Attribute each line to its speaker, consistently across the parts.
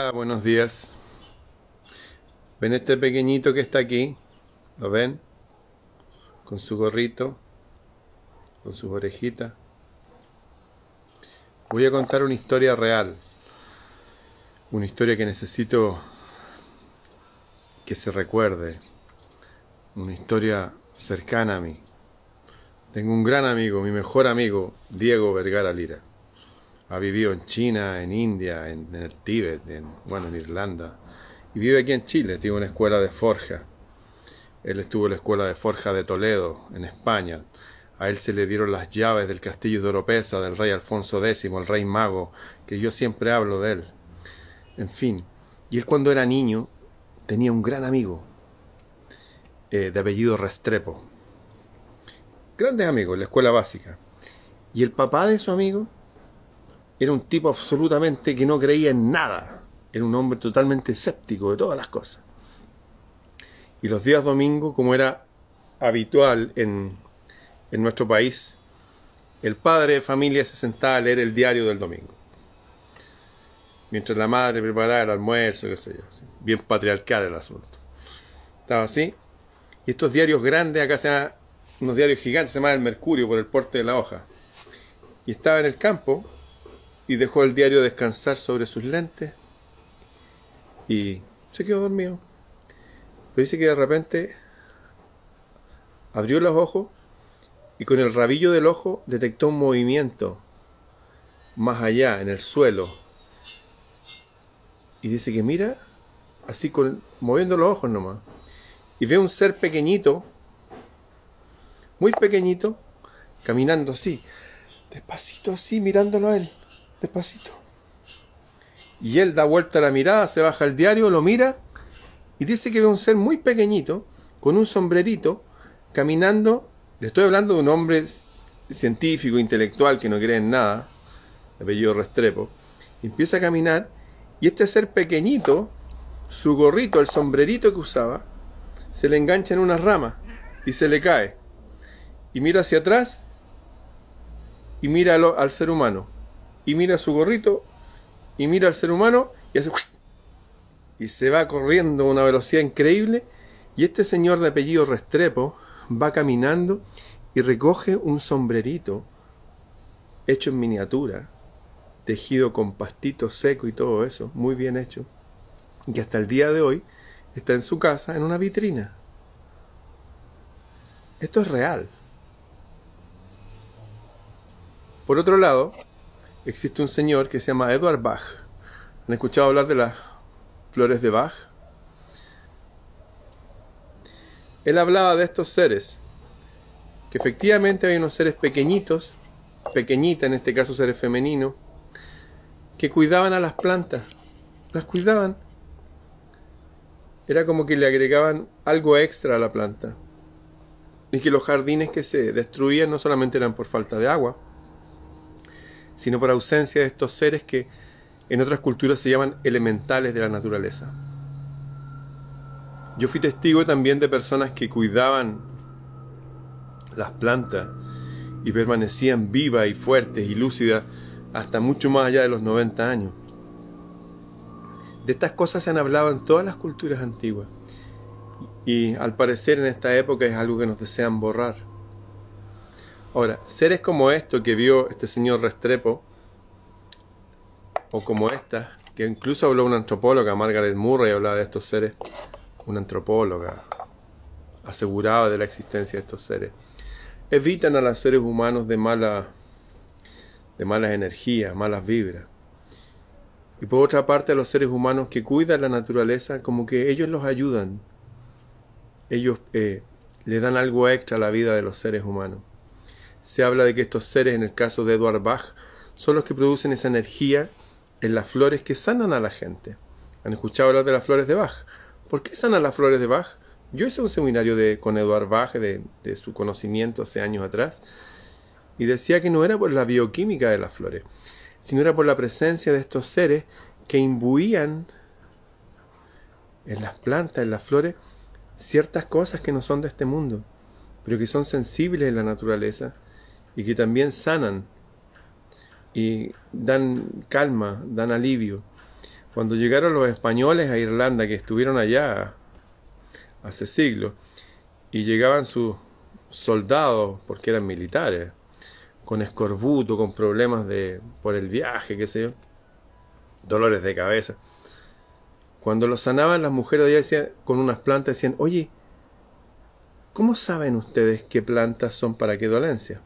Speaker 1: Ah, buenos días. ¿Ven este pequeñito que está aquí? ¿Lo ven? Con su gorrito, con sus orejitas. Voy a contar una historia real. Una historia que necesito que se recuerde. Una historia cercana a mí. Tengo un gran amigo, mi mejor amigo, Diego Vergara Lira ha vivido en China, en India, en, el Tíbet, en, bueno, en Irlanda, y vive aquí en Chile, tiene una escuela de forja. Él estuvo en la escuela de forja de Toledo, en España. A él se le dieron las llaves del castillo de Oropesa, del rey Alfonso X, el rey mago, que yo siempre hablo de él. En fin, y él cuando era niño tenía un gran amigo, eh, de apellido Restrepo. Grandes amigos en la escuela básica. Y el papá de su amigo era un tipo absolutamente que no creía en nada. Era un hombre totalmente escéptico de todas las cosas. Y los días domingos, como era habitual en, en nuestro país, el padre de familia se sentaba a leer el diario del domingo. Mientras la madre preparaba el almuerzo, qué sé yo. Bien patriarcal el asunto. Estaba así. Y estos diarios grandes, acá se llaman, unos diarios gigantes, se llaman el Mercurio por el porte de la hoja. Y estaba en el campo y dejó el diario descansar sobre sus lentes y se quedó dormido. Pero dice que de repente abrió los ojos y con el rabillo del ojo detectó un movimiento más allá, en el suelo. Y dice que mira, así con, moviendo los ojos nomás. Y ve un ser pequeñito, muy pequeñito, caminando así, despacito así, mirándolo a él despacito. Y él da vuelta la mirada, se baja el diario, lo mira y dice que ve un ser muy pequeñito, con un sombrerito, caminando. Le estoy hablando de un hombre científico, intelectual, que no cree en nada, apellido Restrepo. empieza a caminar y este ser pequeñito, su gorrito, el sombrerito que usaba, se le engancha en una rama y se le cae. Y mira hacia atrás y mira al ser humano y mira su gorrito y mira al ser humano y hace y se va corriendo a una velocidad increíble y este señor de apellido Restrepo va caminando y recoge un sombrerito hecho en miniatura, tejido con pastito seco y todo eso, muy bien hecho, y que hasta el día de hoy está en su casa en una vitrina. Esto es real. Por otro lado, existe un señor que se llama Edward Bach. ¿Han escuchado hablar de las flores de Bach? Él hablaba de estos seres, que efectivamente hay unos seres pequeñitos, pequeñitas, en este caso seres femeninos, que cuidaban a las plantas, las cuidaban. Era como que le agregaban algo extra a la planta. Y que los jardines que se destruían no solamente eran por falta de agua, sino por ausencia de estos seres que en otras culturas se llaman elementales de la naturaleza. Yo fui testigo también de personas que cuidaban las plantas y permanecían vivas y fuertes y lúcidas hasta mucho más allá de los 90 años. De estas cosas se han hablado en todas las culturas antiguas y al parecer en esta época es algo que nos desean borrar. Ahora, seres como esto que vio este señor Restrepo, o como esta, que incluso habló una antropóloga, Margaret Murray, hablaba de estos seres, una antropóloga, aseguraba de la existencia de estos seres, evitan a los seres humanos de, mala, de malas energías, malas vibras. Y por otra parte, a los seres humanos que cuidan la naturaleza, como que ellos los ayudan, ellos eh, le dan algo extra a la vida de los seres humanos se habla de que estos seres, en el caso de Edward Bach, son los que producen esa energía en las flores que sanan a la gente. ¿Han escuchado hablar de las flores de Bach? ¿Por qué sanan las flores de Bach? Yo hice un seminario de, con Edward Bach de, de su conocimiento hace años atrás y decía que no era por la bioquímica de las flores, sino era por la presencia de estos seres que imbuían en las plantas, en las flores, ciertas cosas que no son de este mundo, pero que son sensibles en la naturaleza y que también sanan y dan calma, dan alivio. Cuando llegaron los españoles a Irlanda, que estuvieron allá hace siglos, y llegaban sus soldados, porque eran militares, con escorbuto, con problemas de por el viaje, qué sé yo, dolores de cabeza. Cuando los sanaban las mujeres decían, con unas plantas decían, oye, ¿cómo saben ustedes qué plantas son para qué dolencia?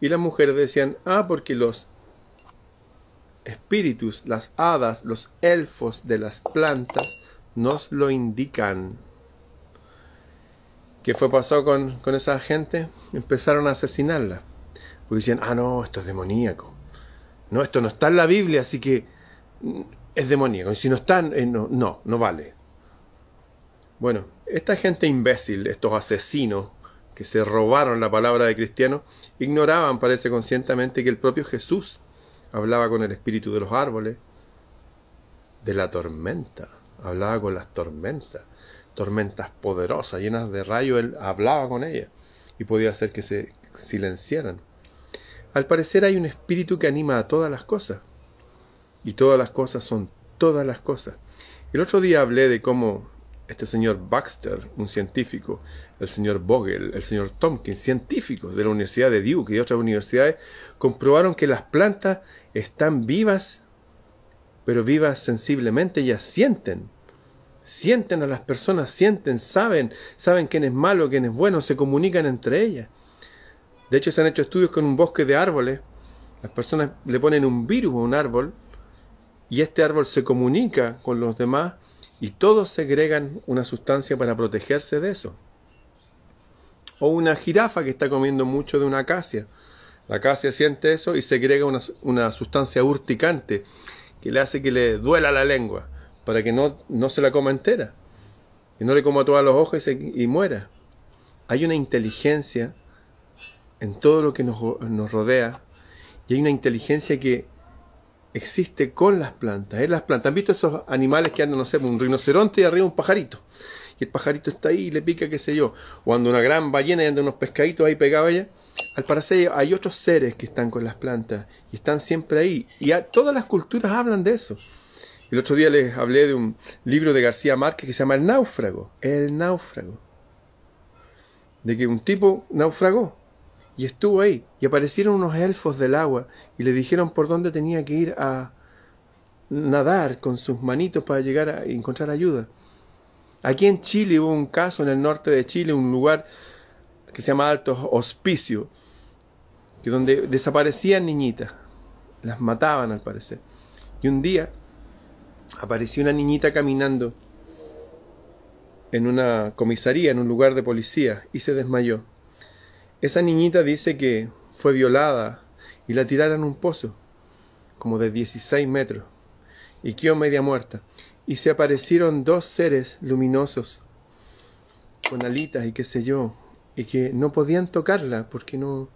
Speaker 1: Y las mujeres decían, ah, porque los espíritus, las hadas, los elfos de las plantas nos lo indican. ¿Qué fue pasó con, con esa gente? Empezaron a asesinarla. Porque decían, ah, no, esto es demoníaco. No, esto no está en la Biblia, así que mm, es demoníaco. Y si no está, eh, no, no, no vale. Bueno, esta gente imbécil, estos asesinos que se robaron la palabra de cristiano, ignoraban, parece conscientemente, que el propio Jesús hablaba con el espíritu de los árboles, de la tormenta, hablaba con las tormentas, tormentas poderosas, llenas de rayos, él hablaba con ellas y podía hacer que se silenciaran. Al parecer hay un espíritu que anima a todas las cosas, y todas las cosas son todas las cosas. El otro día hablé de cómo este señor Baxter, un científico, el señor Vogel, el señor Tompkins, científicos de la Universidad de Duke y otras universidades, comprobaron que las plantas están vivas, pero vivas sensiblemente, ellas sienten. Sienten a las personas, sienten, saben, saben quién es malo, quién es bueno, se comunican entre ellas. De hecho, se han hecho estudios con un bosque de árboles. Las personas le ponen un virus a un árbol y este árbol se comunica con los demás y todos segregan una sustancia para protegerse de eso. O una jirafa que está comiendo mucho de una acacia la acacia siente eso y segrega una, una sustancia urticante que le hace que le duela la lengua para que no, no se la coma entera, y no le coma todos los ojos y, muera. Hay una inteligencia en todo lo que nos, nos, rodea y hay una inteligencia que existe con las plantas. ¿eh? Las plantas, ¿han visto esos animales que andan, no sé, un rinoceronte y arriba un pajarito? Y el pajarito está ahí y le pica, qué sé yo. O anda una gran ballena y anda unos pescaditos ahí pegados allá al parecer hay otros seres que están con las plantas y están siempre ahí. Y todas las culturas hablan de eso. El otro día les hablé de un libro de García Márquez que se llama El náufrago. El náufrago. De que un tipo naufragó y estuvo ahí. Y aparecieron unos elfos del agua y le dijeron por dónde tenía que ir a nadar con sus manitos para llegar a encontrar ayuda. Aquí en Chile hubo un caso en el norte de Chile, un lugar que se llama Alto Hospicio, que donde desaparecían niñitas, las mataban al parecer. Y un día apareció una niñita caminando en una comisaría, en un lugar de policía, y se desmayó. Esa niñita dice que fue violada y la tiraron en un pozo, como de 16 metros, y quedó media muerta. Y se aparecieron dos seres luminosos, con alitas y qué sé yo, y que no podían tocarla porque no,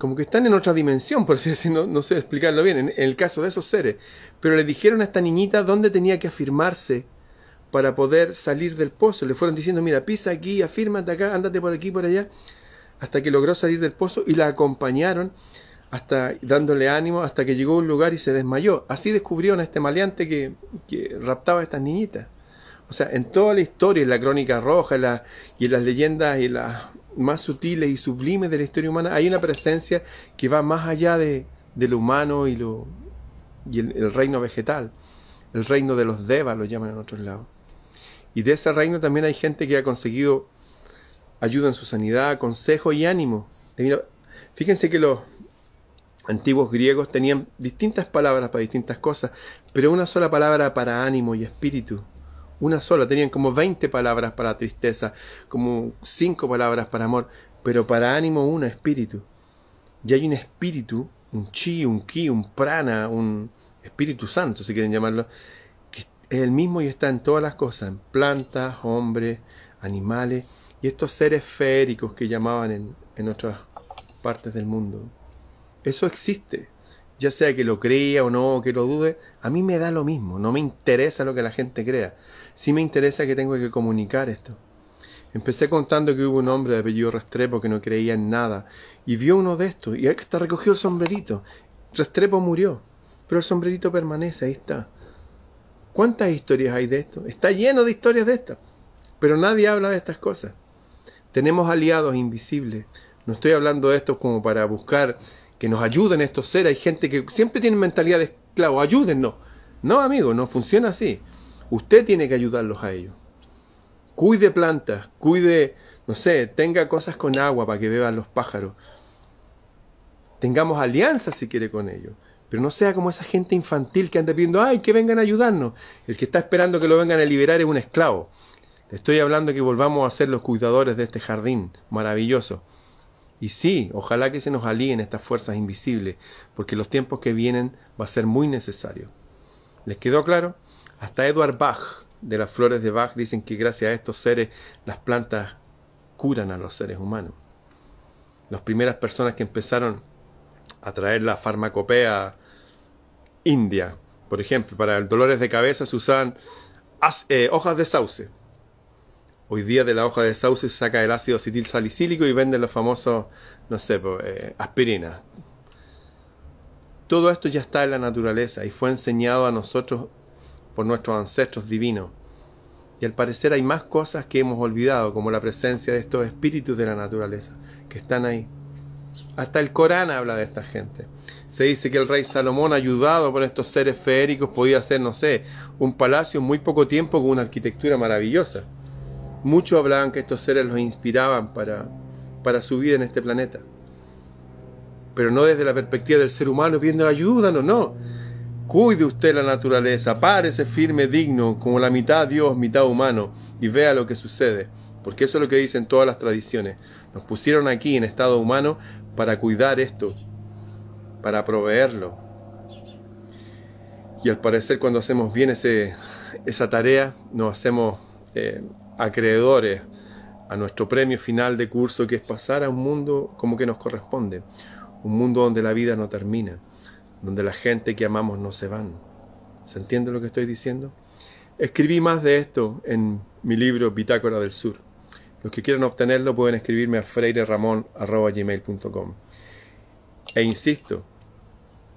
Speaker 1: como que están en otra dimensión, por así decirlo, no, sé explicarlo bien, en, el caso de esos seres. Pero le dijeron a esta niñita dónde tenía que afirmarse para poder salir del pozo. Le fueron diciendo, mira, pisa aquí, afírmate acá, ándate por aquí, por allá, hasta que logró salir del pozo y la acompañaron hasta dándole ánimo hasta que llegó a un lugar y se desmayó. Así descubrieron a este maleante que, que raptaba a estas niñitas. O sea, en toda la historia, en la crónica roja la, y en las leyendas y las más sutiles y sublimes de la historia humana, hay una presencia que va más allá de, lo humano y, lo, y el, reino vegetal. El reino de los devas lo llaman en otros lados. Y de ese reino también hay gente que ha conseguido ayuda en su sanidad, consejo y ánimo. Fíjense que los antiguos griegos tenían distintas palabras para distintas cosas, pero una sola palabra para ánimo y espíritu una sola, tenían como 20 palabras para tristeza, como 5 palabras para amor, pero para ánimo una, espíritu. Y hay un espíritu, un chi, un ki, un prana, un espíritu santo, si quieren llamarlo, que es el mismo y está en todas las cosas, en plantas, hombres, animales, y estos seres féricos que llamaban en, en otras partes del mundo. Eso existe ya sea que lo crea o no, que lo dude, a mí me da lo mismo, no me interesa lo que la gente crea, sí me interesa que tengo que comunicar esto. Empecé contando que hubo un hombre de apellido Restrepo que no creía en nada y vio uno de estos y hasta recogió el sombrerito. Restrepo murió, pero el sombrerito permanece, ahí está. ¿Cuántas historias hay de esto? Está lleno de historias de estas. Pero nadie habla de estas cosas. Tenemos aliados invisibles. No estoy hablando de esto como para buscar que nos ayuden estos seres. Hay gente que siempre tiene mentalidad de esclavo. Ayúdennos. No, amigo, no funciona así. Usted tiene que ayudarlos a ellos. Cuide plantas, cuide, no sé, tenga cosas con agua para que beban los pájaros. Tengamos alianzas si quiere con ellos. Pero no sea como esa gente infantil que anda pidiendo, ay, que vengan a ayudarnos. El que está esperando que lo vengan a liberar es un esclavo. Estoy hablando que volvamos a ser los cuidadores de este jardín maravilloso. Y sí, ojalá que se nos alíen estas fuerzas invisibles, porque los tiempos que vienen va a ser muy necesario. ¿Les quedó claro? Hasta Edward Bach, de las flores de Bach, dicen que gracias a estos seres las plantas curan a los seres humanos. Las primeras personas que empezaron a traer la farmacopea india. Por ejemplo, para dolores de cabeza se usaban eh, hojas de sauce. Hoy día de la hoja de sauce saca el ácido acetil salicílico y venden los famosos, no sé, eh, aspirina. Todo esto ya está en la naturaleza y fue enseñado a nosotros por nuestros ancestros divinos. Y al parecer hay más cosas que hemos olvidado, como la presencia de estos espíritus de la naturaleza, que están ahí. Hasta el Corán habla de esta gente. Se dice que el rey Salomón, ayudado por estos seres feéricos, podía hacer, no sé, un palacio en muy poco tiempo con una arquitectura maravillosa. Muchos hablaban que estos seres los inspiraban para, para su vida en este planeta. Pero no desde la perspectiva del ser humano pidiendo ayuda, no, no. Cuide usted la naturaleza, párese firme, digno, como la mitad Dios, mitad humano, y vea lo que sucede. Porque eso es lo que dicen todas las tradiciones. Nos pusieron aquí en estado humano para cuidar esto, para proveerlo. Y al parecer cuando hacemos bien ese, esa tarea, nos hacemos eh, acreedores a nuestro premio final de curso, que es pasar a un mundo como que nos corresponde, un mundo donde la vida no termina, donde la gente que amamos no se van. ¿Se entiende lo que estoy diciendo? Escribí más de esto en mi libro Bitácora del Sur. Los que quieran obtenerlo pueden escribirme a freireramon.gmail.com. E insisto,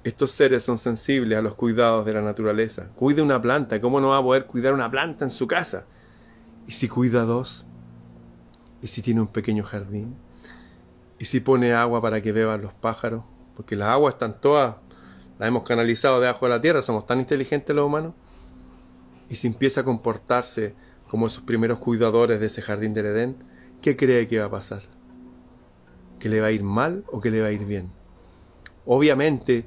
Speaker 1: estos seres son sensibles a los cuidados de la naturaleza. Cuide una planta, ¿cómo no va a poder cuidar una planta en su casa? ¿Y si cuida dos? ¿Y si tiene un pequeño jardín? ¿Y si pone agua para que beban los pájaros? Porque las aguas están todas, las hemos canalizado debajo de la tierra, somos tan inteligentes los humanos. ¿Y si empieza a comportarse como esos primeros cuidadores de ese jardín del Edén, ¿qué cree que va a pasar? ¿Que le va a ir mal o que le va a ir bien? Obviamente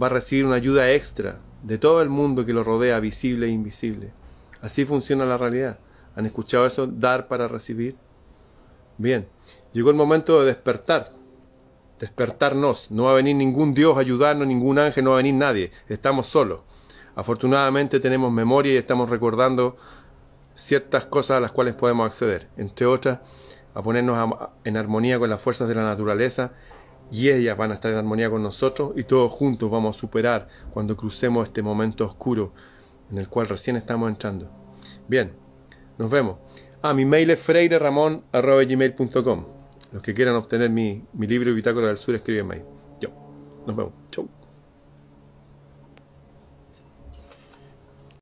Speaker 1: va a recibir una ayuda extra de todo el mundo que lo rodea, visible e invisible. Así funciona la realidad. ¿Han escuchado eso? Dar para recibir. Bien, llegó el momento de despertar. Despertarnos. No va a venir ningún Dios a ayudarnos, ningún ángel, no va a venir nadie. Estamos solos. Afortunadamente tenemos memoria y estamos recordando ciertas cosas a las cuales podemos acceder. Entre otras, a ponernos en armonía con las fuerzas de la naturaleza y ellas van a estar en armonía con nosotros y todos juntos vamos a superar cuando crucemos este momento oscuro en el cual recién estamos entrando. Bien, nos vemos. Ah, mi mail es freireramon.gmail.com Los que quieran obtener mi, mi libro Bitácora del Sur, escriben ahí. Yo. Nos vemos. Chau.